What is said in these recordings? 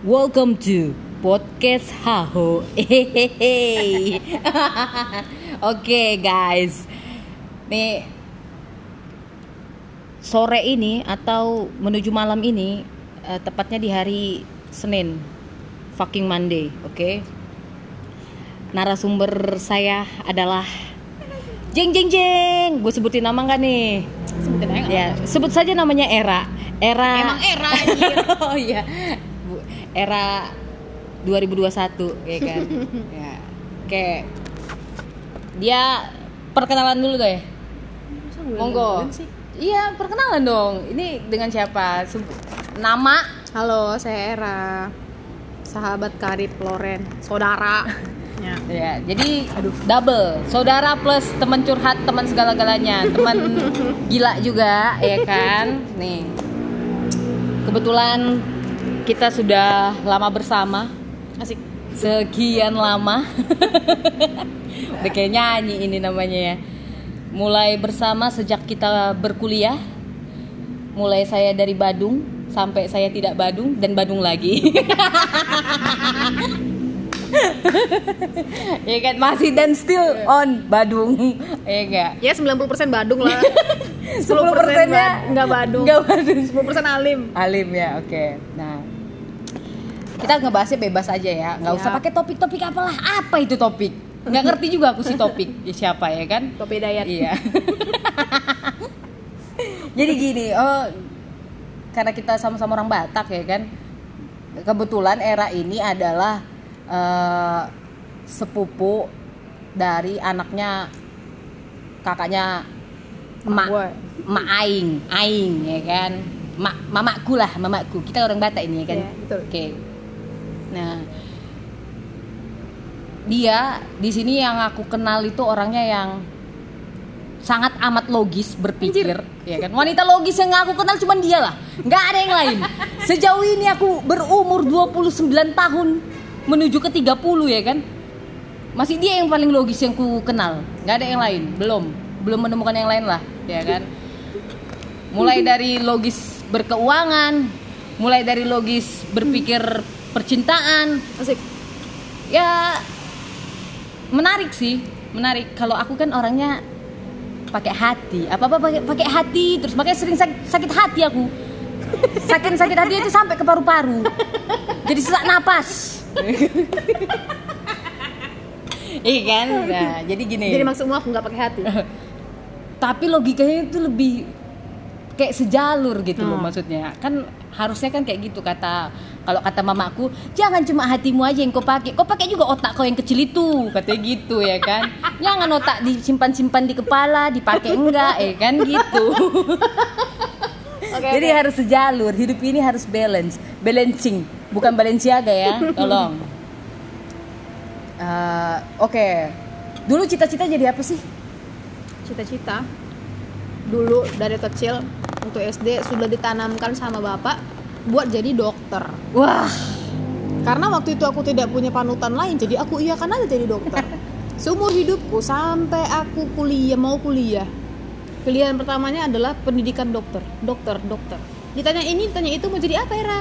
Welcome to podcast Haho. Hehehe. Oke guys, nih sore ini atau menuju malam ini, eh, tepatnya di hari Senin, fucking Monday, oke? Narasumber saya adalah Jeng Jeng Jeng. Gue sebutin nama nggak nih? sebutin aja Ya, sebut saja namanya Era. Era. Emang era oh iya. Era 2021 ya kan. ya. Oke. Dia perkenalan dulu deh. Monggo. Iya, perkenalan dong. Ini dengan siapa? Nama Halo, saya Era. Sahabat karib Loren, saudara. ya. Ya, jadi aduh double. Saudara plus teman curhat, teman segala-galanya, teman gila juga, ya kan? Nih. Kebetulan kita sudah lama bersama, Asik. sekian lama. Udah kayak nyanyi ini namanya ya. Mulai bersama sejak kita berkuliah. Mulai saya dari Badung sampai saya tidak Badung dan Badung lagi. ya kan masih dan still on Badung. Ya enggak? Ya 90% Badung lah. 10% 10% nya enggak Badung. Enggak Badung. 10% Alim. Alim ya, oke. Nah, kita ngebahasnya bebas aja ya, nggak usah Siap. pakai topik-topik apalah. Apa itu topik? Nggak ngerti juga aku sih topik. Ya, siapa ya kan? Kopi Dayat. Iya. Jadi gini, oh karena kita sama-sama orang Batak ya kan. Kebetulan era ini adalah eh, sepupu dari anaknya kakaknya emak Gue. emak aing, aing ya kan. Mak, mamaku lah, mamaku. Kita orang Batak ini ya kan. Iya, betul. Oke. Nah, dia di sini yang aku kenal itu orangnya yang sangat amat logis berpikir ya kan wanita logis yang aku kenal cuma dia lah nggak ada yang lain sejauh ini aku berumur 29 tahun menuju ke 30 ya kan masih dia yang paling logis yang ku kenal nggak ada yang lain belum belum menemukan yang lain lah ya kan? Mulai dari logis berkeuangan mulai dari logis berpikir percintaan. Asik. ya menarik sih menarik. Kalau aku kan orangnya pakai hati. Apa apa pakai pakai hati terus makanya sering sakit, sakit hati aku. Sakit sakit hati itu sampai ke paru-paru. Jadi sesak napas. Iya kan? Nah, jadi gini. Jadi maksudmu aku nggak pakai hati. tapi logikanya itu lebih kayak sejalur gitu loh Hmm. maksudnya. Kan harusnya kan kayak gitu kata kalau kata mamaku jangan cuma hatimu aja yang kau pakai. Kau pakai juga otak kau yang kecil itu katanya gitu ya kan. Jangan otak disimpan simpan di kepala dipakai enggak ya kan gitu. Oke. jadi harus sejalur hidup ini harus balance. Balancing bukan Balenciaga ya. Tolong. Eh, oke. Dulu cita-cita jadi apa sih cita-cita dulu dari kecil untuk SD sudah ditanamkan sama bapak buat jadi dokter. wah Karena waktu itu aku tidak punya panutan lain, jadi aku iya kan aja jadi dokter. Seumur hidupku sampai aku kuliah mau kuliah. Pilihan pertamanya adalah pendidikan dokter, dokter, dokter. Ditanya ini, ditanya itu mau jadi apa Era?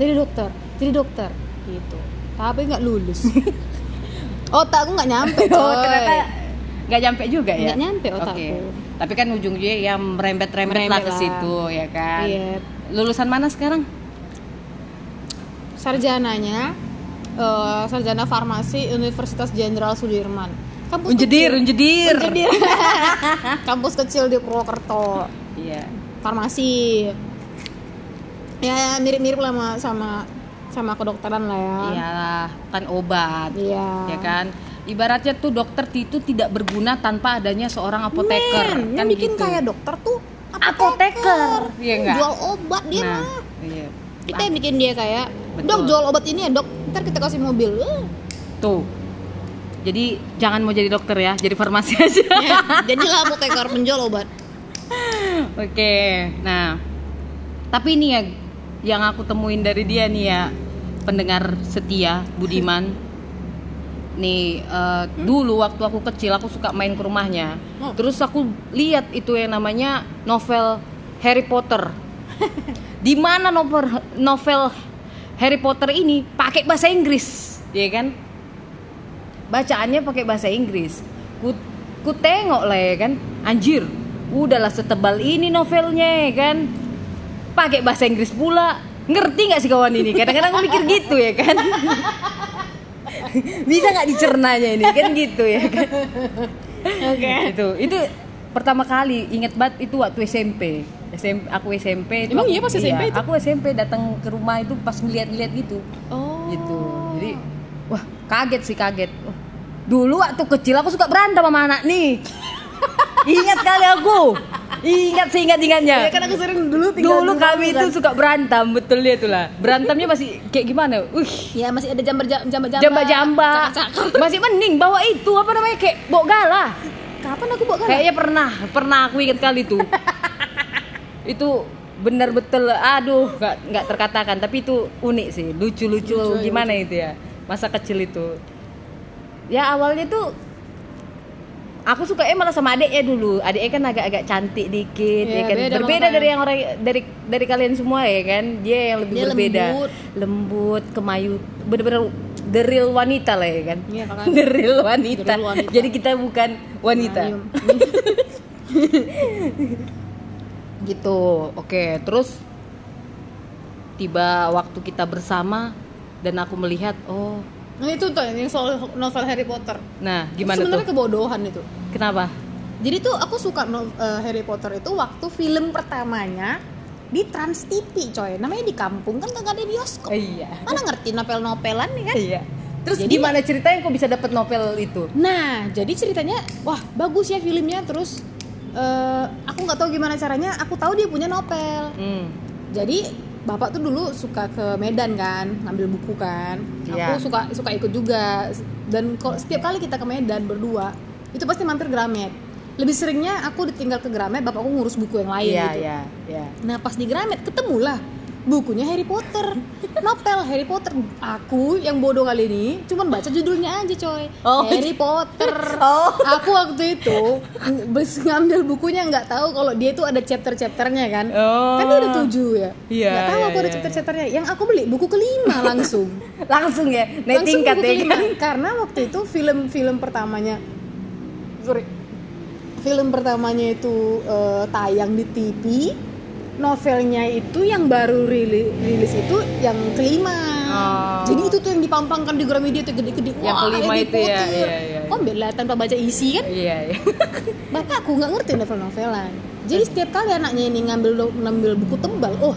Jadi dokter, jadi dokter, gitu. Tapi nggak lulus. Otakku nggak nyampe, Oh, coy. ternyata nggak nyampe juga ya? Nggak nyampe otakku. Oke. Tapi kan ujungnya yang merembet-rembet lah Merembet ke lah. situ ya kan. Iya. Lulusan mana sekarang? sarjananya eh, sarjana farmasi Universitas Jenderal Sudirman. Kampus Unjedir, kecil. unjedir. Unjedir. Kampus kecil di Purwokerto. Iya. Farmasi. Ya mirip-mirip lah sama sama sama kedokteran lah ya. Iyalah, kan obat. Iya. Ya kan? Ibaratnya tuh dokter itu tidak berguna tanpa adanya seorang apoteker. Men, kan yang bikin gitu. kayak dokter tuh Apoteker. Iya? Jual obat dia Nah, mah. iya. Kita yang bikin dia kayak, Betul. dok jual obat ini ya dok. Ntar kita kasih mobil. Eh, Tuh. Jadi jangan mau jadi dokter ya, jadi farmasi aja. ya, jadilah apoteker penjual obat. Oke, nah, tapi ini ya yang aku temuin dari dia nih ya pendengar setia Budiman. Nih eh, dulu waktu aku kecil aku suka main ke rumahnya. Oh. Terus aku lihat itu yang namanya novel Harry Potter. Di mana novel novel Harry Potter ini pakai bahasa Inggris, ya kan? Bacaannya pakai bahasa Inggris. Ku, ku tengok lah ya kan, anjir, udahlah setebal ini novelnya ya kan, pakai bahasa Inggris pula. Ngerti nggak sih kawan ini? Kadang-kadang aku mikir gitu ya kan. Bisa nggak dicernanya ini kan gitu ya kan? Oke. itu itu pertama kali inget banget itu waktu SMP SMP aku SMP itu Emang iya pas SMP itu? aku SMP datang ke rumah itu pas ngeliat-ngeliat gitu Oh. gitu jadi wah kaget sih kaget dulu waktu kecil aku suka berantem sama anak nih ingat kali aku ingat sih ingat ingatnya Ya kan aku sering dulu tinggal dulu kami itu kan. suka berantem betul dia tuh lah berantemnya masih kayak gimana wih Ya masih ada jamba-jamba Cakar-cakar. masih mending bawa itu apa namanya kayak bawa galah Kapan aku bawa galah? Kayaknya pernah, pernah aku ingat kali itu. itu benar betul, aduh, nggak nggak terkatakan. Tapi itu unik sih, lucu-lucu Lucu, gimana itu ya, masa kecil itu. Ya awalnya tuh aku suka malah sama adiknya dulu. Adiknya kan agak-agak cantik dikit, Iya, ya kan. beda berbeda makanya. dari yang orang dari dari kalian semua ya kan. Dia yang lebih Dia berbeda, lembut. lembut, kemayu, bener-bener the real wanita lah ya kan. Iya, makanya. the real wanita. The real wanita. Jadi kita bukan wanita. Gitu oke terus tiba waktu kita bersama dan aku melihat oh Nah itu tuh yang soal novel Harry Potter. nah Itu gimana Sebenarnya tuh kebodohan itu. kenapa Jadi tuh aku suka no- eh, Harry Potter itu waktu film pertamanya di Trans TV coy. Namanya di kampung kan kagak ada bioskop. iya Mana ngerti novel-novelan nih kan? iya terus Jadi- gimana ceritanya kok bisa dapat novel itu Nah, jadi ceritanya wah bagus ya filmnya terus eh, aku nggak tahu gimana caranya, aku tahu dia punya novel. hmm. Jadi bapak tuh dulu suka ke Medan kan, ngambil buku kan. Iya. Aku suka suka ikut juga. Dan kalau setiap kali kita ke Medan berdua, itu pasti mampir Gramet. Lebih seringnya aku ditinggal ke Gramet, bapakku ngurus buku yang lain iya gitu. iya iya Nah pas di Gramet ketemulah bukunya Harry Potter, novel Harry Potter. Aku yang bodoh kali ini cuman baca judulnya aja coy. Oh. Harry Potter. Oh. Aku waktu itu ngambil bukunya nggak tahu kalau dia itu ada chapter-chapternya kan. Oh. Kan dia ada tujuh ya. Iya, Nggak tahu iya, aku ada iya, chapter-chapternya. Yang aku beli buku kelima langsung. langsung ya naik langsung tingkat buku ya kelima. kan Karena waktu itu film-film pertamanya sorry film pertamanya itu eh, tayang di TV novelnya itu yang baru rili- rilis itu yang kelima. Oh. jadi itu tuh yang dipampangkan di Gramedia tuh gede-gede. Yang Wah, kelima itu ya, iya, iya, iya. kok lah tanpa baca isi kan? Iya iya. Bapak aku nggak ngerti novel-novelan. Jadi setiap kali anaknya ini ngambil ngambil buku tebal oh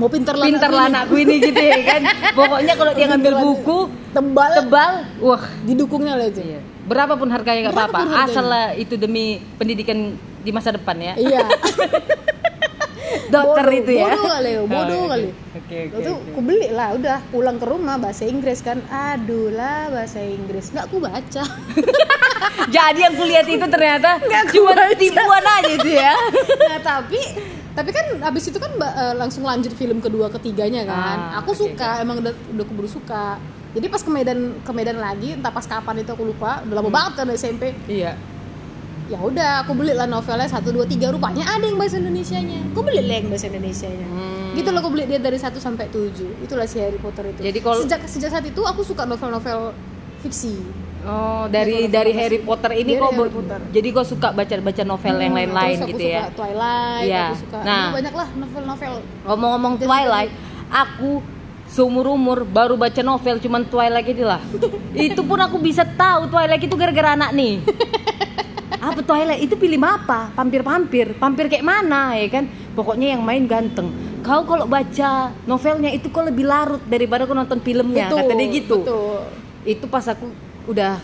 mau pinter lah pinter lah anakku ini gitu ya kan? Pokoknya kalau dia ngambil buku tebal. tebal wah. Didukungnya lah itu. Iya. Berapapun harganya nggak apa-apa, asal lah itu demi pendidikan di masa depan ya. iya Dokter Bodoh, itu ya. bodoh kali, Oh, bodoh oke. kali. Oke oke. itu oke. aku beli lah udah pulang ke rumah bahasa Inggris kan aduh lah bahasa Inggris nggak aku baca Jadi yang kulihat itu ternyata cuma tipuan aja itu ya. nah tapi tapi kan habis itu kan eh, langsung lanjut film kedua ketiganya kan Ah, aku oke, suka emang udah udah keburu suka jadi pas ke Medan ke Medan lagi entah pas kapan itu aku lupa udah lama Hmm. banget kan SMP Iya. Ya udah aku beli lah novelnya satu dua tiga rupanya ada yang bahasa Indonesianya aku beli lah yang bahasa Indonesianya Hmm. gitu loh aku beli dia dari 1 sampai 7 itulah si Harry Potter itu Jadi kalau- sejak sejak saat itu aku suka novel-novel fiksi Oh, dari Novel-novel dari fiksi. Harry Potter ini Dari kok jadi kok suka baca-baca novel yang Hmm, lain-lain terus aku gitu suka ya. Twilight Iya. aku suka Nah. Ini banyak lah novel-novel Ngomong-ngomong Twilight, aku seumur umur baru baca novel cuman Twilight itu lah. itu pun aku bisa tahu Twilight itu gara-gara anak nih. apa Twilight itu film apa? Pampir-pampir, pampir kayak mana ya kan? Pokoknya yang main ganteng. Kau kalau baca novelnya itu kok lebih larut daripada kau nonton filmnya, kata dia gitu. betul. Itu pas aku udah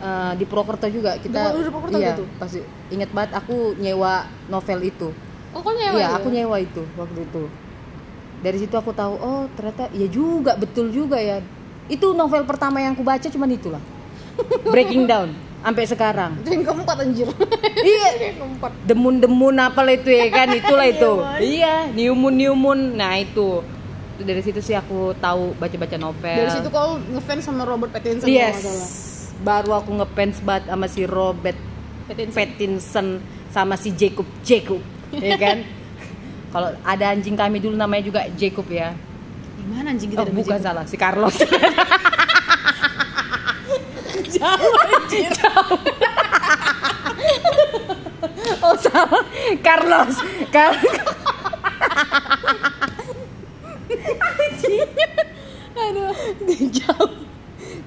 eh, di Purwokerto juga kita Di- di Purwokerto iya, gitu? pasti inget banget aku nyewa novel itu. oh kok nyewa Iya, ya? aku nyewa itu waktu itu. Dari situ aku tahu, oh ternyata ya juga betul juga ya. Itu novel pertama yang aku baca cuman itulah. Breaking Down sampai sekarang. itu yang keempat anjir Iya, keempat demun-demun apalah itu ya kan, itulah itu. Iya, iya, niumun niumun. Nah, itu. Itu dari situ sih aku tahu baca-baca novel. dari situ kau ngefans sama Robert Pattinson Yes. Baru aku ngefans banget sama si Robert Pattinson Pattinson sama si Jacob Jacob, ya kan? Kalau ada anjing kami dulu namanya juga Jacob ya. Gimana anjing kita Oh, bukan Magic salah, si Carlos. Jauh anjir. oh, salah. Carlos. Car Aduh. Jauh.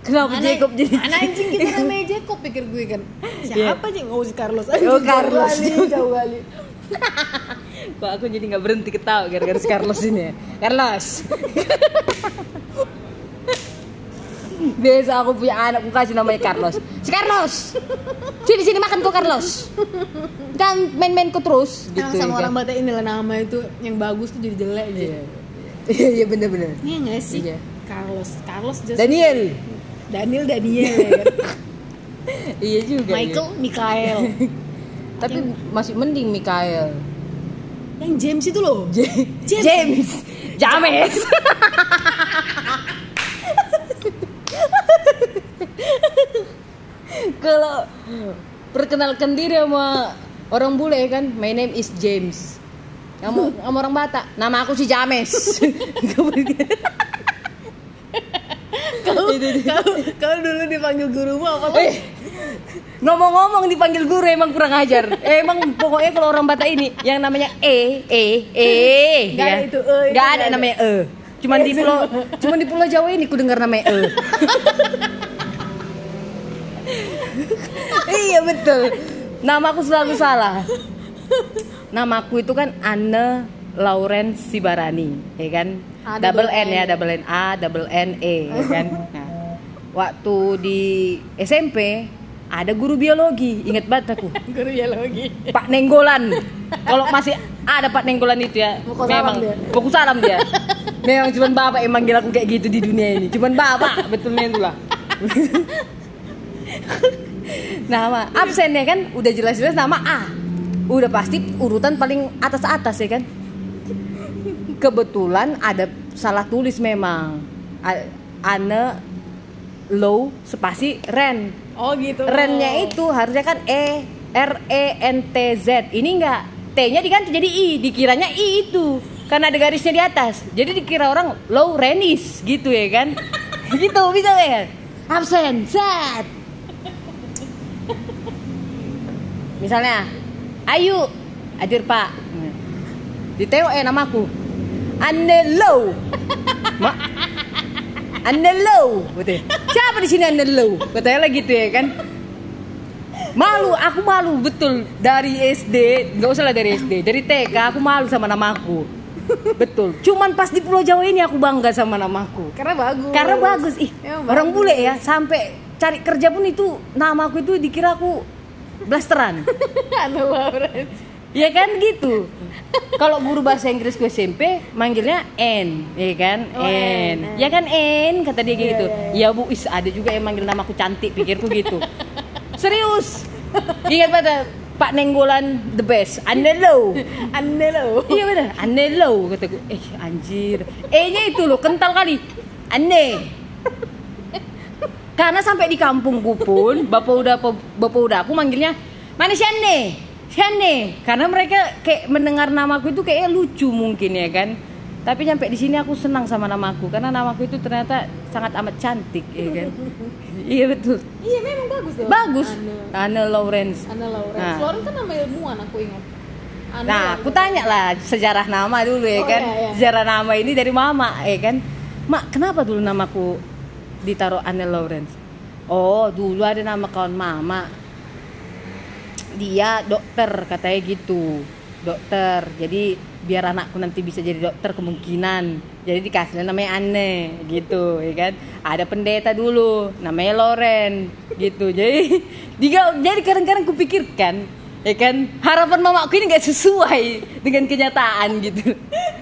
Kenapa Mana, Jacob jadi mana anjing kita namanya Jacob pikir gue kan. Siapa anjing? Oh si Carlos. Anjing, Oh, jauh Carlos. kali, Jauh kali. Kok aku jadi nggak berhenti ketawa gara-gara si Carlos ini ya? Carlos. Biasa aku punya anak, aku kasih namanya Carlos. Si Carlos. Sini sini makan kok Carlos. Dan main-main kok terus Emang gitu. sama ya orang kan? Batak ini lah nama itu yang bagus tuh jadi jelek aja. Iya. Iya, iya bener-bener. Iya nggak sih? Iya. Carlos, Carlos just Daniel. Daniel, Daniel ya kan? Iya juga. Michael, iya. Mikael. Tapi masih mending Mikael. Yang James itu loh. J- James. James. James. Kalau perkenalkan diri sama orang bule kan, my name is James. Kamu sama orang Batak, nama aku si James. Kau, kau, kau dulu dipanggil gurumu apa lo? eh, ngomong-ngomong dipanggil guru emang kurang ajar. Eh, emang pokoknya kalau orang Batak ini yang namanya e, e, e, Nggak ada itu, e, ada ada. namanya e. Cuman di pulau, cuman di pulau Jawa ini ku dengar namanya e. iya betul. Namaku selalu salah. Namaku itu kan Anne Lauren Sibarani, ya kan? A, double double N ya, N. double N A, double N E, ya kan? Nah, waktu di SMP ada guru biologi, inget banget aku. Guru biologi. Pak Nenggolan. Kalau masih ada Pak Nenggolan itu ya, Pokok memang pokok salam dia. memang cuman bapak yang manggil aku kayak gitu di dunia ini. Cuman bapak, betulnya itulah. nama absen ya kan udah jelas-jelas nama A. Udah pasti urutan paling atas-atas ya kan. Kebetulan ada salah tulis memang. A- Ane low spasi ren Oh gitu. Rennya itu harusnya kan E R E N T Z. Ini enggak. T-nya diganti jadi I, dikiranya I itu. Karena ada garisnya di atas. Jadi dikira orang low renis gitu ya kan. gitu bisa ya. Absen, set. Misalnya, Ayu, hadir Pak. Ditengok eh namaku. Ane low. Ma, anda low, betul. Siapa di sini Anda low? Katanya gitu ya kan. Malu, aku malu betul dari SD, nggak usah lah dari SD, dari TK aku malu sama namaku. Betul. Cuman pas di Pulau Jawa ini aku bangga sama namaku. Karena bagus. Karena bagus ih. Orang bagus. bule ya sampai cari kerja pun itu namaku itu dikira aku blasteran. Anu Lauren. Ya kan gitu. Kalau guru bahasa Inggris gue SMP manggilnya N, ya kan? Oh, N. N. Ya kan N kata dia Iya, gitu. iya, Ya Bu, is ada juga yang manggil namaku cantik, pikirku gitu. Serius. Ingat pada Pak Nenggolan the best. Andelo. Anda lo. iya benar, Andelo kataku. Eh anjir. E-nya itu loh kental kali. Ane. Karena sampai di kampungku pun, bapak udah bapak udah aku manggilnya mana si Ane, si Ane. Karena mereka kayak mendengar namaku itu kayak lucu mungkin ya kan. Tapi sampai di sini aku senang sama namaku karena namaku itu ternyata sangat amat cantik ya kan. iya betul. Iya memang bagus deh. Bagus. Anne Lawrence. Anda Lauren. Nah. Lauren kan nama ilmuwan aku ingat. Anu Nah, aku tanya lah sejarah nama dulu ya Oh, kan. iya, iya. Sejarah nama ini dari mama ya kan. Mak, kenapa dulu namaku ditaruh Anne Lawrence? Oh, dulu ada nama kawan mama. Dia dokter katanya gitu. Dokter. Jadi biar anakku nanti bisa jadi dokter kemungkinan. Jadi dikasih namanya Anne gitu ya kan. Ada pendeta dulu namanya Loren gitu. Jadi diga- jadi kadang-kadang kupikirkan ya kan harapan mamaku ini nggak sesuai dengan kenyataan gitu.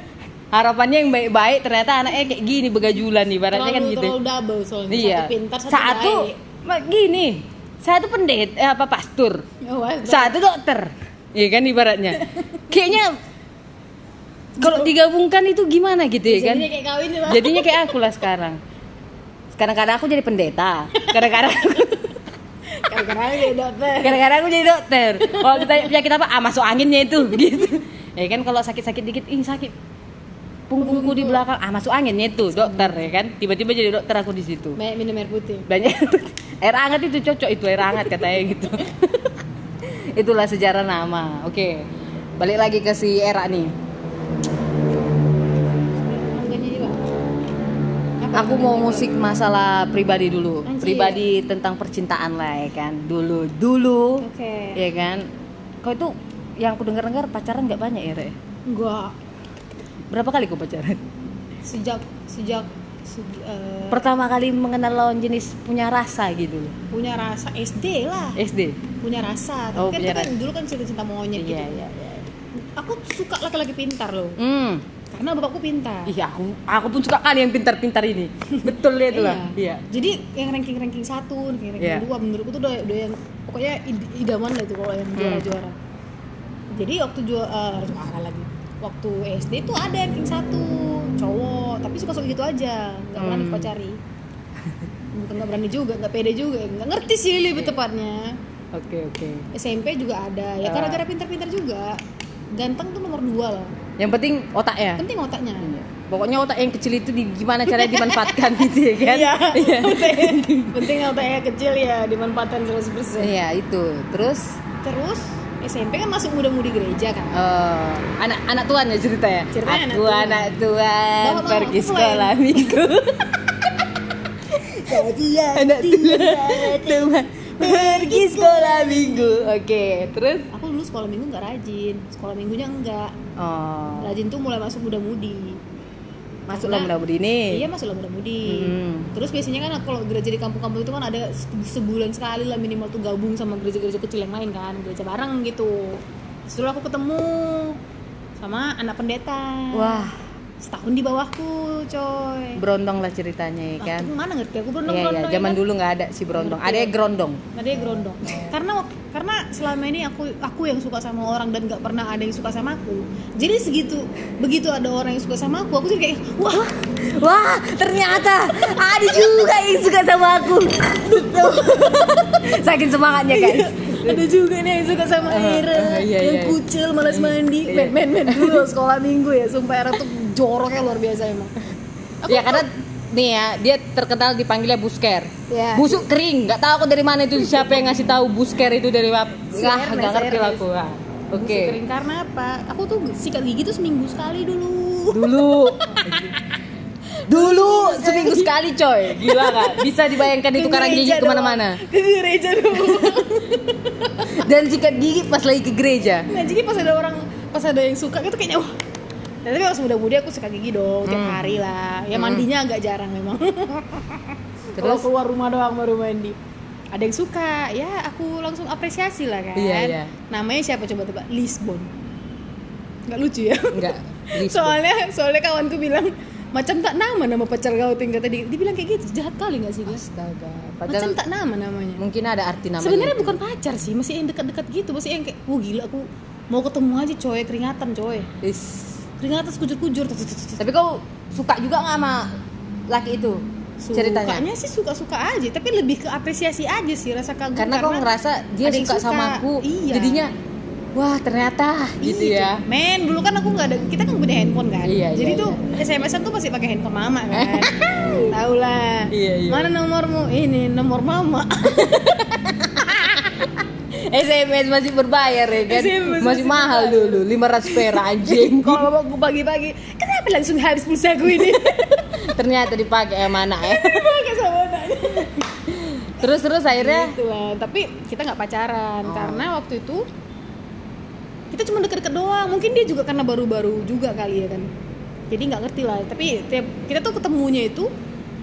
Harapannya yang baik-baik ternyata anaknya kayak gini begajulan ibaratnya terlalu, kan gitu. terlalu double soalnya. Iya. Satu pintar, satu Satu baik. gini, satu pendeta eh, apa pastor, Oh, satu dokter, iya kan ibaratnya. Kayaknya kalau digabungkan itu gimana gitu ya kan? Jadinya kayak kawin ya. Jadinya kayak aku lah sekarang. Kadang-kadang aku jadi pendeta, kadang-kadang Kadang-kadang jadi dokter. kadang-kadang aku jadi dokter. Kalau kita penyakit apa? Ah masuk anginnya itu gitu. Ya kan kalau sakit-sakit dikit, ih sakit. Punggungku di belakang. Ah masuk anginnya itu dokter ya kan? Tiba-tiba jadi dokter aku di situ. Banyak minum air putih. Banyak air hangat itu cocok itu air hangat katanya gitu. Itulah sejarah nama. Oke balik lagi ke si era nih. Aku mau musik masalah pribadi dulu. Anjir. pribadi tentang percintaan lah ya kan? Dulu dulu. Oke. ya kan? Kau itu yang aku dengar-dengar pacaran nggak banyak ya Re? Enggak. Berapa kali kau pacaran Sejak sejak se- eh, pertama kali mengenal lawan jenis punya rasa gitu loh punya rasa SD lah. SD Punya rasa. Tapi Oh, kan, punya kan rasa. dulu kan cinta-cinta monyet iya gitu. iya iya Aku suka laki-laki pintar loh. hmm Karena bapakku pintar. Iya aku aku pun suka kali yang pintar-pintar ini betul ya itu lah iya Jadi yang ranking-ranking satu, ranking ranking Iya. dua menurutku tuh udah, udah yang pokoknya id- idaman lah itu kalau yang juara-juara. Jadi waktu juara juara lagi. Waktu SD tuh ada ranking satu cowok, tapi suka-suka gitu aja, nggak berani Hmm. dipacari. Bukan nggak berani juga, nggak pede juga, nggak ngerti sih lebih tepatnya. oke oke SMP juga ada, ya Ah. gara-gara pintar-pintar juga. Ganteng tuh nomor dua lah. yang penting otak ya Penting otaknya. Iya. pokoknya otak yang kecil itu di, gimana caranya dimanfaatkan gitu ya kan Iya. iya Penting otaknya kecil ya dimanfaatkan 100%. iya itu terus Terus SMP kan masuk muda-mudi gereja kan. eh, anak anak tuan ya cerita ya Ceritanya anak aku tuan. anak tuan Bapak, mama, pergi aku sekolah minggu anak tuan tuan pergi sekolah minggu oke terus Aku dulu sekolah minggu nggak rajin, sekolah minggunya enggak. oh Rajin tuh mulai masuk muda-mudi. Masuklah Karena- mudah-mudahan ini Iya masuklah muda-mudi. Hmm. Terus biasanya kan kalau gereja di kampung-kampung itu kan ada se- sebulan sekali lah minimal tuh gabung sama gereja-gereja kecil yang lain kan, gereja bareng gitu. Setelah aku ketemu sama anak pendeta. wah Setahun di bawahku, coy. berondong lah ceritanya ya kan Aku mana ngerti aku Iya berondong-berondong. iya, ya zaman kan? dulu nggak ada si berondong. Ada yang gerondong. Ada yang gerondong. Karena wak- karena selama ini aku aku yang suka sama orang dan nggak pernah ada yang suka sama aku. Jadi segitu begitu ada orang yang suka sama aku, aku jadi kayak wah Wah, ternyata ada juga yang suka sama aku. Saking semangatnya guys. ada juga nih yang suka sama Ira eh, iya, yang iya. kucil malas mandi Iya. men men men dulu sekolah minggu ya sumpah Ira tuh joroknya luar biasa emang ya karena nih ya, dia terkenal dipanggilnya busker. Ya. Busuk kering, nggak tahu aku dari mana itu siapa yang ngasih tahu busker itu dari apa? Nggak, ngerti lah aku. Ah, Oke. Busuk kering karena apa aku tuh sikat gigi tuh seminggu sekali dulu Dulu. Dulu seminggu sekali coy. Gila nggak? Bisa dibayangkan itu karang gigi ke mana-mana. ke gereja dulu Dan sikat gigi pas lagi ke gereja. Nah jadi pas ada orang pas ada yang suka gitu kayaknya wah. Nah, tapi pas muda-muda aku suka gigi dong tiap Hmm. hari lah. Ya Hmm. mandinya agak jarang memang. Kalau keluar rumah doang baru mandi. Ada yang suka, ya aku langsung apresiasi lah kan. Iya, iya. Namanya siapa coba tebak? Lisbon. Nggak lucu ya? Enggak. soalnya soalnya kawanku bilang macam tak nama nama pacar kau tinggal tadi. Dibilang kayak gitu jahat kali nggak sih dia? Astaga. Macam tak nama namanya. mungkin ada arti namanya. Sebenarnya bukan pacar sih, masih yang dekat-dekat gitu, masih yang kayak, wah gila aku mau ketemu aja coy, keringatan coy, Is. Tut, tut, tut. Tapi kau suka juga nggak sama laki itu? Ceritanya. Sukanya sih suka-suka aja, tapi lebih ke apresiasi aja sih rasa kagum. Karena kau ngerasa dia yang suka, sama aku, Iya. jadinya wah ternyata gitu Iya, ya. Men, dulu kan aku nggak ada, kita kan punya handphone kan. Iya, Jadi iya, tuh SMS-an tuh pasti pakai handphone mama kan. Tahu lah. Iya, iya. Mana nomormu? Ini nomor mama. SMS masih berbayar ya kan? SMS masih masih mahal dulu, 500 perak anjing. Kalau bapakku pagi-pagi, kenapa langsung habis pulsaku ini? ternyata dipakai sama anak ya. Pakai sama anaknya. Terus terus akhirnya gitu lah tapi kita nggak pacaran Oh. karena waktu itu kita cuma deket-deket doang mungkin dia juga karena baru-baru juga kali ya kan jadi nggak ngerti lah tapi tiap kita tuh ketemunya itu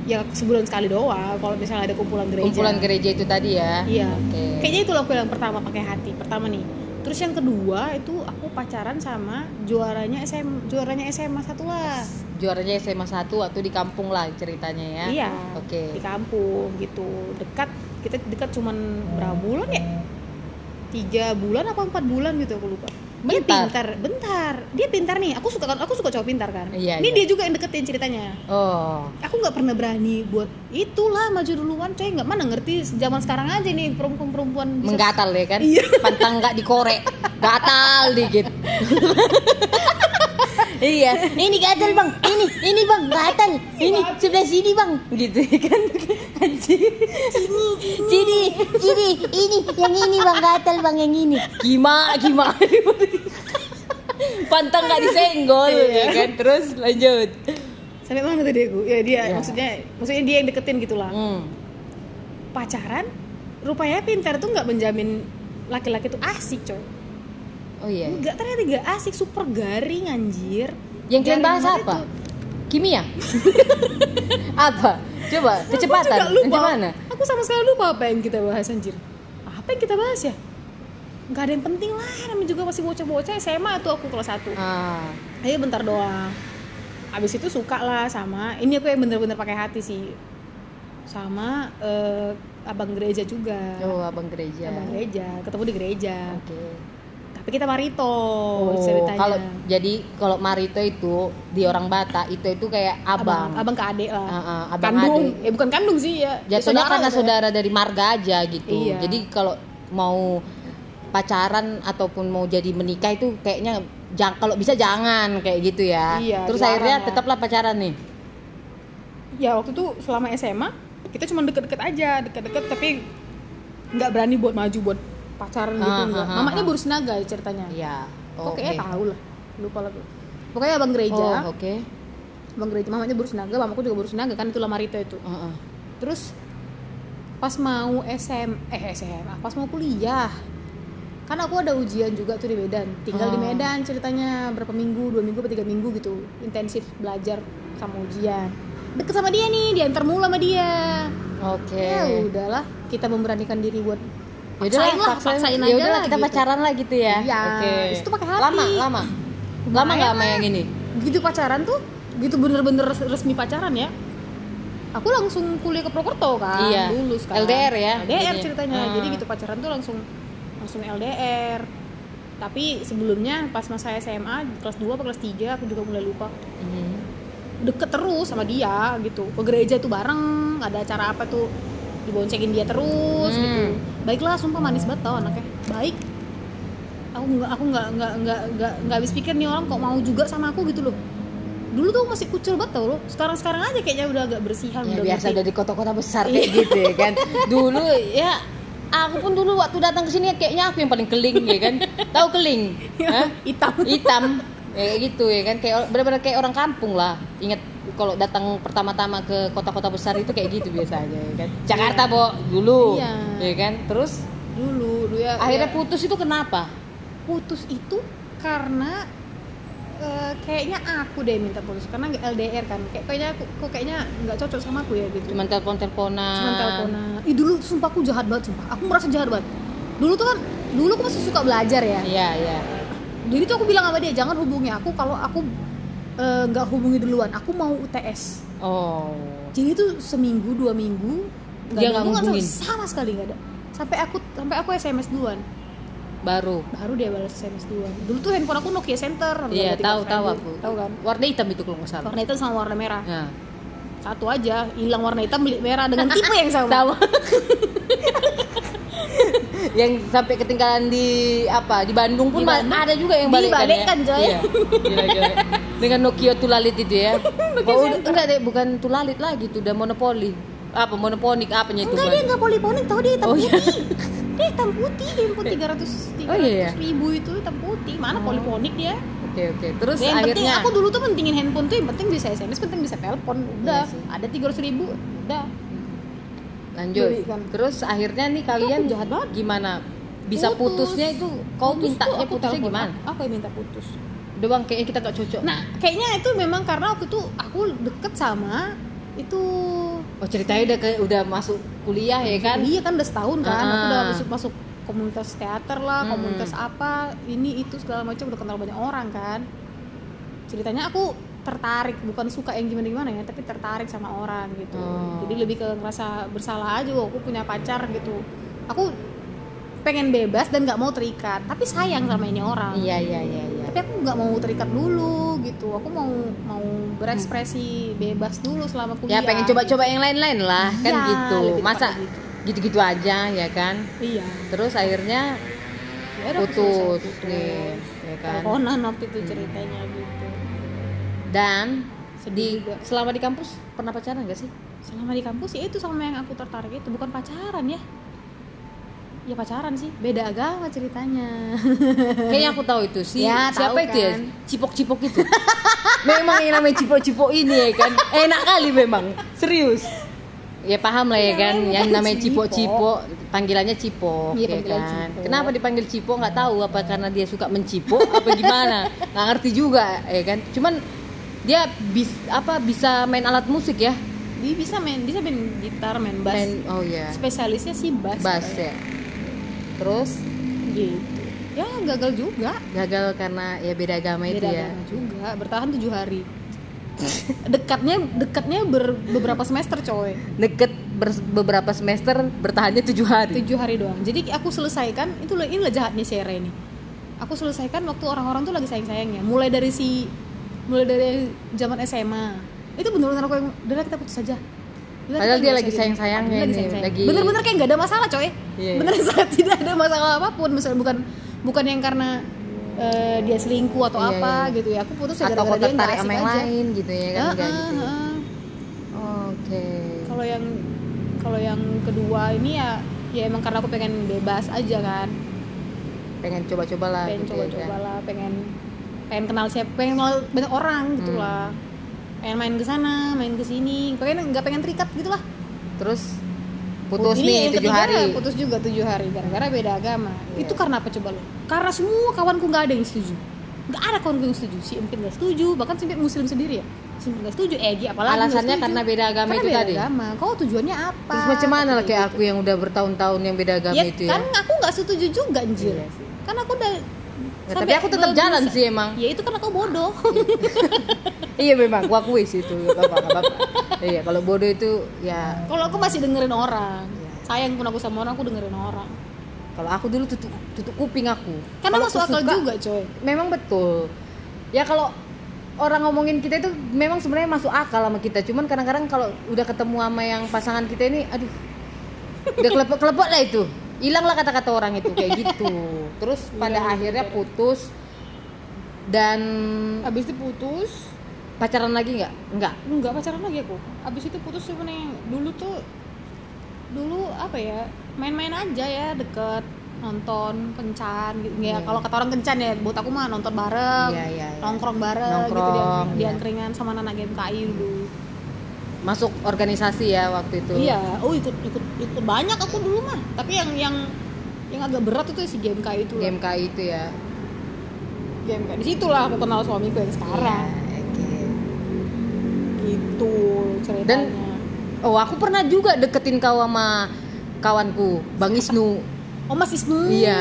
ya sebulan sekali doang kalau misalnya ada kumpulan gereja kumpulan gereja itu tadi ya. iya Oke. kayaknya itu aku yang pertama pakai hati pertama nih terus yang kedua itu aku pacaran sama juaranya SM juaranya SMA satu lah Juaranya SMA 1 waktu di kampung lah ceritanya ya. iya Oke. di kampung gitu dekat kita dekat cuman berapa bulan ya tiga bulan apa empat bulan gitu aku lupa dia pintar bentar dia pintar nih aku suka kan aku suka cowok pintar kan Iya, ini iya. dia juga yang deketin ceritanya Oh. aku nggak pernah berani buat itulah maju duluan coy nggak mana ngerti zaman sekarang aja nih perempuan perempuan bisa Menggatal ya kan? Iya. Pantang nggak dikorek. Gatal dikit. iya. Ini gatal bang. Ini ini bang. Gatal. Ini sebelah sini bang. Gitu kan? Anjing. Sini sini ini yang ini bang. Gatal bang yang ini. Gimana gimana pantang nggak disenggol Iya. ya kan? Terus lanjut. Sampai mana tadi aku? Ya dia Ya. maksudnya maksudnya dia yang deketin gitulah. Hmm. pacaran rupanya pintar tuh nggak menjamin laki-laki tuh asik coy oh iya nggak ternyata nggak asik super garing anjir yang kalian bahas apa itu. kimia apa coba kecepatan Aku juga lupa. mana Aku sama sekali lupa apa yang kita bahas anjir. Apa yang kita bahas ya? Gak ada yang penting lah, namanya juga masih bocah-bocah SMA tuh aku kelas 1 ah Ayo bentar doang. Abis itu suka lah sama, ini aku yang bener-bener pakai hati sih. Sama eh, abang gereja juga. oh abang gereja Abang gereja, ketemu di gereja. oke Tapi kita marito Oh, ceritanya. kalau jadi kalau Marito itu di orang Batak itu itu kayak abang. abang ke adik lah. Ah, ah, abang kandung, adik. eh bukan kandung sih ya. Ya, Jatuhnya karena gitu ya. saudara dari marga aja gitu. Iya. Jadi kalau mau pacaran ataupun mau jadi menikah itu kayaknya jangan kalau bisa jangan kayak gitu ya. Iya, Terus akhirnya lah. tetaplah pacaran nih. ya waktu itu selama SMA kita cuma deket-deket aja deket-deket tapi nggak berani buat maju buat pacaran gitu Ah, enggak ah, ah, mamanya baru senaga ya ceritanya Iya. kok kayaknya Oke. tahu lah lupa lagi pokoknya abang gereja Oh, oke. abang gereja mamanya baru senaga mamaku juga baru senaga kan itu Marito itu Heeh. terus pas mau SM eh SMA pas mau kuliah kan aku ada ujian juga tuh di Medan tinggal di Oh. Medan ceritanya berapa minggu dua minggu atau tiga minggu gitu intensif belajar sama ujian deket sama dia nih diantar mulu sama dia Oke. ya udahlah kita memberanikan diri buat Paksain lah paksain. paksain aja lah kita gitu. pacaran lah gitu ya. Iya, Oke. itu pakai hati. Lama, lama. Lama nggak sama yang ini? gitu pacaran tuh gitu bener-bener res- resmi pacaran ya aku langsung kuliah ke Purwokerto kan Iya. lulus kan LDR ya, LDR jadinya. ceritanya Ah. jadi gitu pacaran tuh langsung langsung LDR tapi sebelumnya pas masa SMA kelas 2 atau kelas 3 aku juga mulai lupa Mhm. deket terus sama dia gitu ke gereja tuh bareng ada acara apa tuh diboncengin dia terus Hmm. gitu. Baiklah sumpah manis banget tau anaknya. Baik. Aku nggak aku nggak nggak nggak nggak nggak habis pikir nih orang kok mau juga sama aku gitu loh. Dulu tuh masih kucel banget tau loh. Sekarang sekarang aja kayaknya udah agak bersihan ya udah biasa dari kota-kota besar kayak gitu ya kan. Dulu ya aku pun dulu waktu datang ke sini kayaknya aku yang paling keling ya kan. Tahu keling? Hah? hitam. Hitam. Ya, kayak gitu ya kan. Kayak benar-benar kayak orang kampung lah ingat kalau datang pertama-tama ke kota-kota besar itu kayak gitu biasanya ya kan? Jakarta bo dulu Iya. ya kan? Terus? Dulu dulu ya akhirnya ya, putus itu kenapa? Putus itu karena eh, kayaknya aku deh minta putus karena nggak LDR kan kayak kayaknya aku kok kayaknya nggak cocok sama aku ya gitu. Cuman telepon-teleponan. Cuma teleponan. Ih dulu sumpah aku jahat banget sumpah. Aku merasa jahat banget. Dulu tuh kan dulu aku masih suka belajar ya. Iya iya. Jadi tuh aku bilang sama dia jangan hubungi aku kalau aku eh, nggak hubungi duluan. Aku mau UTS oh. Jadi tuh seminggu dua minggu ada nggak hubungan ngubungin? sama, sama sekali nggak ada. Sampai aku sampai aku SMS duluan. Baru? Baru dia balas SMS duluan. Dulu tuh handphone aku Nokia Center iya nggak tahu tahu aku. Tahu kan? Warna hitam itu kalau nggak salah. Warna hitam sama warna merah. Ya. satu aja hilang warna hitam beli merah dengan tipe yang sama. Sama. Yang sampai ketinggalan di apa? Di Bandung pun Di Bandung? ada juga yang balik Dibalikkan, coy. Iya. Gila, gila. Dengan Nokia tulalit itu ya oh, udah- enggak deh bukan tulalit lagi tuh udah monopoli apa monoponik apanya itu enggak dia nggak poliponik tau dia hitam Oh, iya. putih dia hitam putih dia hitam tiga ratus Oh, iya, iya. ribu itu hitam putih mana Oh. poliponik dia oke oke terus yang penting akhirnya aku dulu tuh pentingin handphone tuh yang penting bisa SMS penting bisa telepon udah Iya sih. ada tiga ratus ribu udah lanjut kan. terus akhirnya nih kalian jahat banget. gimana bisa Putus. putusnya itu kau Putus mintanya putusnya telepon. gimana aku yang minta putus udah bang kayaknya kita gak cocok. Nah kayaknya itu memang karena waktu itu aku deket sama itu oh ceritanya udah ke, udah masuk kuliah ya kan? Iya kan udah setahun kan. Aku udah Ah. masuk masuk komunitas teater lah Hmm. komunitas apa ini itu segala macam. Udah kenal banyak orang kan. Ceritanya aku tertarik bukan suka yang gimana gimana ya tapi tertarik sama orang gitu. Oh. jadi lebih ke ngerasa bersalah aja aku punya pacar gitu. Aku pengen bebas dan nggak mau terikat. Tapi sayang sama ini orang. Iya iya iya iya tapi aku nggak mau terikat dulu gitu. Aku mau mau berekspresi bebas dulu selama kuliah ya pengen coba-coba yang lain-lain lah kan Iya, gitu. masa gitu. gitu-gitu aja ya kan? Iya. Terus akhirnya Ya putus nih ya kan? Teleponan waktu itu ceritanya gitu. Dan Sedih di juga. selama di kampus pernah pacaran gak sih? Selama di kampus ya itu sama yang aku tertarik itu bukan pacaran ya ya pacaran sih. Beda agama ceritanya. Kayaknya aku tahu itu si Ya, siapa tahu itu ya? kan. cipok-cipok itu. Memang yang namanya cipok-cipok ini ya kan. Enak kali memang. Serius. Ya paham lah ya Ya, kan. yang namanya cipok. cipok-cipok panggilannya cipok ya panggilan kan cipok. kenapa dipanggil cipok? Nggak tahu apa karena dia suka mencipok apa gimana. Nggak ngerti juga ya kan. Cuman dia bis apa bisa main alat musik ya? Dia bisa main bisa main gitar main bass. Main oh ya spesialisnya sih bass. Bass ya terus? Gitu. Ya gagal juga. Gagal karena ya beda agama itu beda ya? agama juga. Bertahan tujuh hari. Dekatnya dekatnya ber- beberapa semester coy. Deket ber- beberapa semester bertahannya tujuh hari? Tujuh hari doang. Jadi aku selesaikan itu loh inilah jahatnya Sierra ini. Aku selesaikan waktu orang-orang tuh lagi sayang-sayangnya. Mulai dari si mulai dari zaman SMA itu bener-bener aku yang udah kita putus saja Padahal dia lagi sayang-sayangnya. Lagi ini, sayang-sayang. lagi- bener-bener kayak nggak ada masalah coy Iya. bener sangat tidak ada masalah apa pun misalnya bukan bukan yang karena eh, dia selingkuh atau Iya, apa iya. gitu ya aku putus ya gara-gara dia nggak asik sama yang aja lain gitu ya kan enggak gitu ya. oke kalau yang kalau yang kedua ini ya ya emang karena aku pengen bebas aja kan pengen coba-coba lah pengen gitu coba-coba ya kan lah pengen pengen kenal siapa pengen kenal banyak orang gitu Hmm. lah pengen main ke sana main ke sini. Pengen nggak pengen terikat gitu lah terus putus Ini nih tujuh hari. putus juga tujuh hari gara-gara beda agama. Iya. itu karena apa coba lo karena semua kawanku nggak ada yang setuju. Nggak ada kawanku yang setuju. Si Empin nggak setuju bahkan si Empin muslim sendiri ya. Si Empin nggak setuju Egi apalagi Alasannya karena beda agama Karena itu beda tadi? agama. Kau tujuannya apa? Terus macam mana lah kayak Gitu. aku yang udah bertahun-tahun yang beda agama ya itu ya? kan aku nggak setuju juga anjir. Iya sih. kan aku udah Ya, tapi aku tetap jalan bisa. sih emang. Ya itu karena kau bodoh. Iya memang. Gua akui sih itu. Gak apa-apa gak apa-apa. iya kalau bodoh itu ya. Kalau aku masih dengerin orang. Iya. sayang pun aku sama orang aku dengerin orang. Kalau aku dulu tutup tutup kuping aku. Karena Kalau masuk aku akal suka, juga coy. memang betul. Ya kalau orang ngomongin kita itu memang sebenarnya masuk akal sama kita. Cuman kadang-kadang kalau udah ketemu sama yang pasangan kita ini aduh udah kelepot kelepot lah itu hilanglah kata-kata orang itu kayak gitu. Terus pada Iya, akhirnya bener. putus. Dan abis itu putus. Pacaran lagi nggak? Nggak. Enggak pacaran lagi aku. Abis itu putus yang dulu tuh dulu apa ya main-main aja ya deket nonton kencan gitu. Ya Iya. kalau kata orang kencan ya buat aku mah nonton bareng Iya, iya, iya. nongkrong bareng gitu di, Nongkrong, di iya. angkringan sama anak GMKI dulu masuk organisasi ya waktu itu? Iya. Oh ikut ikut ikut banyak aku dulu mah. Tapi yang yang yang agak berat itu si GMKI itu. Lah. GMKI itu ya? GMKI di situlah aku kenal suamiku yang sekarang. Iya, oke. gitu ceritanya. Oh aku pernah juga deketin kau sama kawanku Bang Isnu oh Mas Isnu iya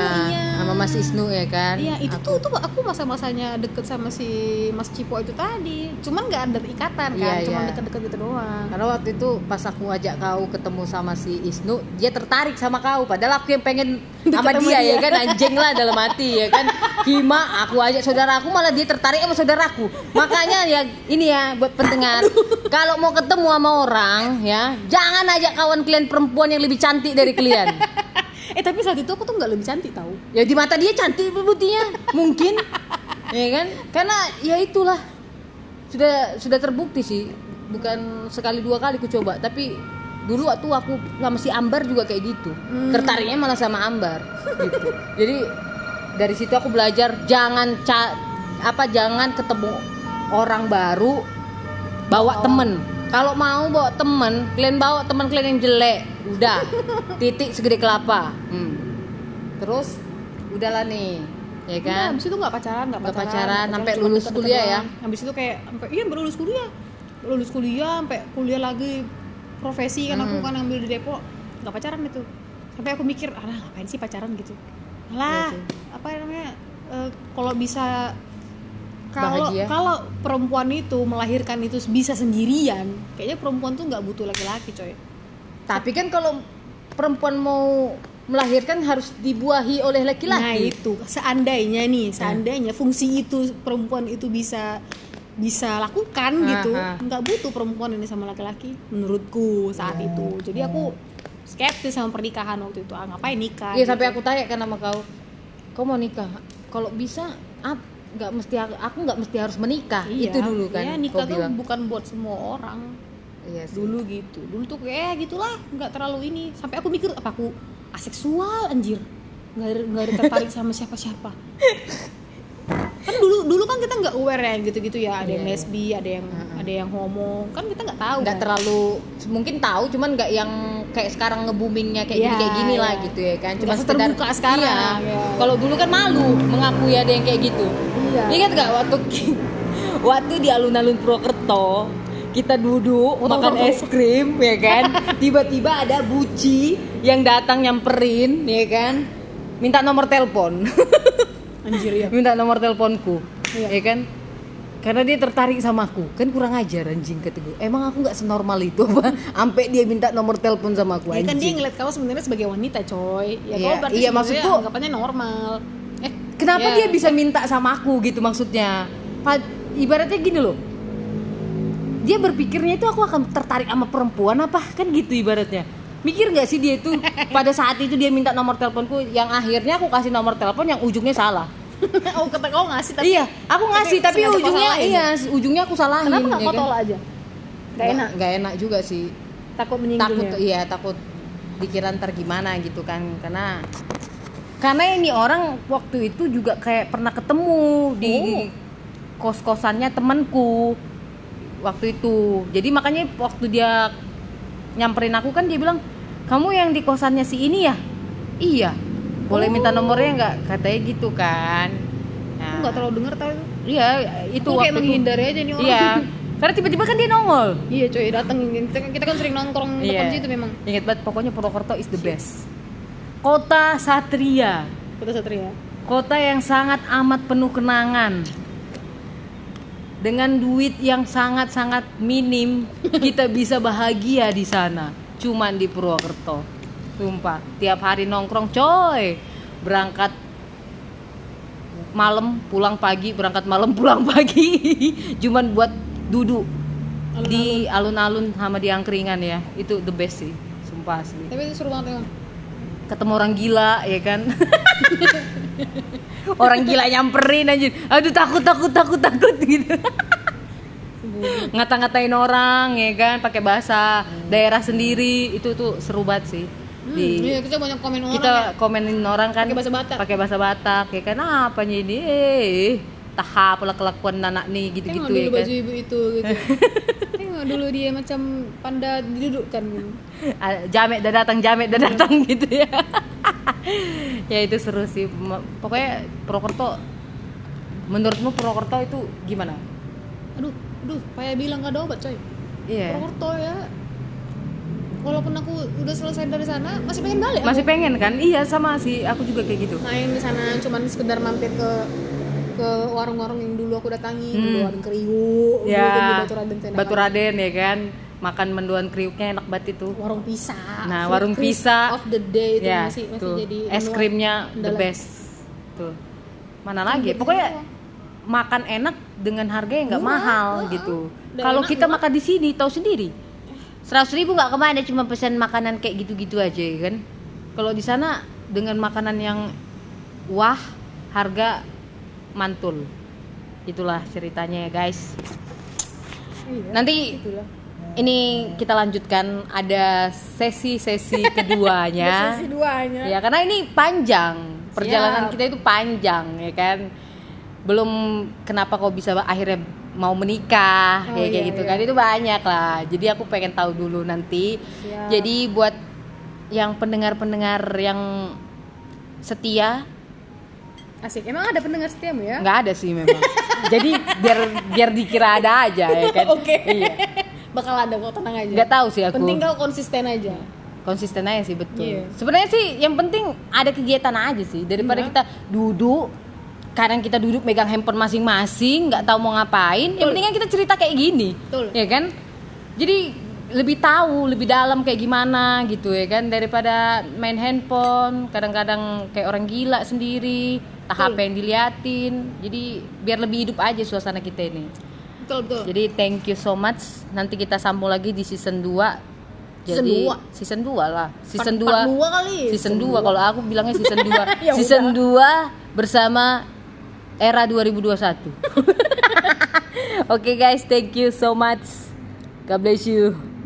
sama Mas Isnu ya kan Iya itu Aku- tuh tuh aku masa-masanya deket sama si Mas Cipo itu tadi, cuman nggak ada ikatan kan, Iya, cuman iya. deket-deket gitu doang. Karena waktu itu pas aku ajak kau ketemu sama si Isnu, dia tertarik sama kau. Padahal aku yang pengen sama dia, dia. ya kan anjing lah dalam hati ya kan. Kima aku ajak saudaraku malah dia tertarik sama saudaraku. Makanya ya ini ya buat pendengar, kalau mau ketemu sama orang ya, jangan ajak kawan kalian perempuan yang lebih cantik dari kalian. Eh tapi saat itu aku tuh nggak lebih cantik tahu. Ya di mata dia cantik buktinya, mungkin. ya kan? Karena ya itulah sudah sudah terbukti sih. Bukan sekali dua kali ku coba, tapi dulu waktu aku sama si Ambar juga kayak gitu. Tertariknya malah sama Ambar gitu. Jadi dari situ aku belajar jangan ca apa jangan ketemu orang baru bawa temen. Kalau mau bawa temen, kalian bawa teman kalian yang jelek, udah titik segede kelapa. Hmm. Terus udahlah nih, ya Kan? kan? Habis itu nggak pacaran, nggak pacaran, pacaran, sampai lulus deket-deket kuliah ya? Habis itu kayak sampai iya baru lulus kuliah, lulus kuliah sampai kuliah lagi profesi kan aku Hmm. kan ambil di Depok, nggak pacaran itu. Sampai aku mikir, ah ngapain sih pacaran gitu? Alah, Iya sih. apa namanya? eh, kalau bisa kalau kalau perempuan itu melahirkan itu bisa sendirian, kayaknya perempuan tuh nggak butuh laki-laki, coy. Tapi kan kalau perempuan mau melahirkan harus dibuahi oleh Nah laki-laki. itu seandainya nih, seandainya fungsi itu perempuan itu bisa bisa lakukan Ah, gitu, ah. nggak butuh perempuan ini sama laki-laki menurutku saat itu. Jadi aku skeptis sama pernikahan waktu itu. Ah, ngapain nikah? Iya gitu. sampai aku tanya kan sama kau, kau mau nikah? Kalau bisa, ap, nggak mesti aku nggak mesti harus menikah Iya. itu dulu kan Iya, kau nikah tuh bilang. bukan buat semua orang. iya sih. Dulu gitu. Dulu tuh kayak gitulah, nggak terlalu ini. Sampai aku mikir apa aku aseksual anjir. Nggak nggak tertarik sama siapa-siapa. kan dulu dulu kan kita nggak aware ya gitu-gitu ya ada yang Iya, iya. lesbi ada yang ada yang homo kan kita nggak tahu nggak kan? terlalu mungkin tahu cuman nggak yang kayak sekarang nge-boomingnya kayak Iya, gini kayak gini lah iya. gitu ya kan cuma sekedar seterbuka sekarang, Iya. ya. kalau dulu kan malu mengakui ada yang kayak gitu Iya. ingat nggak waktu waktu di alun-alun Purwokerto kita duduk Oh. makan es krim ya kan tiba-tiba ada buci yang datang nyamperin ya kan minta nomor telepon anjir ya minta nomor teleponku Iya. ya kan? Karena dia tertarik sama aku. Kan kurang ajar anjing kata gue emang aku nggak senormal itu apa? Sampai dia minta nomor telepon sama aku ya kan dia anjing. ngeliat kau sebenarnya sebagai wanita coy. Ya Iya, kau berarti iya, maksudku- anggapannya normal. Eh kenapa ya, dia bisa minta sama aku gitu maksudnya? Ibaratnya gini loh. Dia berpikirnya itu aku akan tertarik sama perempuan apa? Kan gitu ibaratnya. Mikir nggak sih dia itu pada saat itu dia minta nomor teleponku yang akhirnya aku kasih nomor telepon yang ujungnya salah oh kata kau ngasih tapi iya aku ngasih tapi, kau ujungnya iya ujungnya aku salahin kenapa nggak ya kau kan? tolak aja? Nggak enak? nggak enak juga sih. Takut menyinggung takut ya? iya takut dikira ntar gimana gitu kan karena karena ini orang waktu itu juga kayak pernah ketemu di Oh. kos kosannya temanku waktu itu. Jadi makanya waktu dia nyamperin aku kan dia bilang kamu yang di kosannya si ini ya? Iya boleh minta nomornya nggak? Katanya gitu kan. Aku nah, nggak terlalu dengar tahu iya itu aku kayak menghindari aja nih orang. Iya. Karena tiba-tiba kan dia nongol. Iya coy datang kita, kita kan sering nongkrong depan Iya. situ memang. Ingat banget pokoknya Purwokerto is the best. Kota Satria, kota satria. Kota yang sangat amat penuh kenangan. Dengan duit yang sangat-sangat minim, kita bisa bahagia di sana. Cuman di Purwokerto. Sumpah, tiap hari nongkrong coy. Berangkat malam, pulang pagi, berangkat malam, pulang pagi. Cuman buat duduk di alun-alun sama di angkringan ya. Itu the best sih. Sumpah asli tapi itu seru banget emang. Ketemu orang gila ya kan? Orang gila nyamperin aja aduh takut takut takut takut gitu. Ngata-ngatain orang ya kan? Pakai bahasa daerah sendiri. Itu tuh seru banget sih Hmm, di iya kita banyak komen orang kita ya. komenin orang kan Pakai bahasa Batak. pakai bahasa Batak ya kan "Ah, apanya ini eh tahap pula kelakuan anak nih gitu gitu Tengok ya kan baju ibu itu gitu. Tengok dulu dia macam panda didudukkan gitu. Ah, jamet dah datang jamet dah datang gitu ya ya itu seru sih pokoknya Purwokerto menurutmu Purwokerto itu gimana Aduh, aduh, payah bilang gak ada obat coy. iya Purwokerto ya. Walaupun aku udah selesai dari sana, masih pengen balik. masih pengen kan? Iya sama sih. Aku juga kayak gitu. Aku. main di sana, cuman sekedar mampir ke ke warung-warung yang dulu aku datangi, Hmm. dulu warung kriuk, ya. di Batu Raden Batu Raden ya kan? Makan mendoan kriuknya enak banget itu. Warung pisang. Nah, warung pisang. of the day itu ya masih masih tuh. jadi es krimnya the best. Tuh. Mana lagi? pokoknya makan enak dengan harga yang nggak Murah, mahal gitu. Kalau kita makan di sini tahu sendiri seratus ribu nggak ke mana cuma pesan makanan kayak gitu-gitu aja ya kan kalau di sana dengan makanan yang wah harga mantul itulah ceritanya ya guys Iya, nanti itulah. ini kita lanjutkan ada sesi-sesi keduanya Sesi duanya. ya karena ini panjang perjalanan Siap. kita itu panjang ya kan belum kenapa kok bisa akhirnya mau menikah Oh, ya kayak iya, gitu iya. kan itu banyak lah jadi aku pengen tahu dulu nanti Siap. jadi buat yang pendengar-pendengar yang setia Asik. Emang ada pendengar setiamu ya? nggak ada sih memang jadi biar biar dikira ada aja ya kan Oke. iya Bakal ada kok tenang aja. nggak tahu sih aku Penting kau konsisten aja. konsisten aja sih betul. Iya. Sebenarnya sih yang penting ada kegiatan aja sih daripada Iya. kita duduk kadang kita duduk megang handphone masing-masing nggak tahu mau ngapain. Yang Betul. penting kan kita cerita kayak gini, Betul. ya kan? Jadi lebih tahu lebih dalam kayak gimana gitu ya kan daripada main handphone kadang-kadang kayak orang gila sendiri tahap Betul. yang diliatin jadi biar lebih hidup aja suasana kita ini Betul betul. jadi thank you so much. Nanti kita sambung lagi di season 2. Season Jadi season 2 lah. Season Part- 2. part dua kali. Season 2 kalau aku bilangnya season 2. Ya season 2 bersama era 2021. Oke guys, thank you so much. God bless you.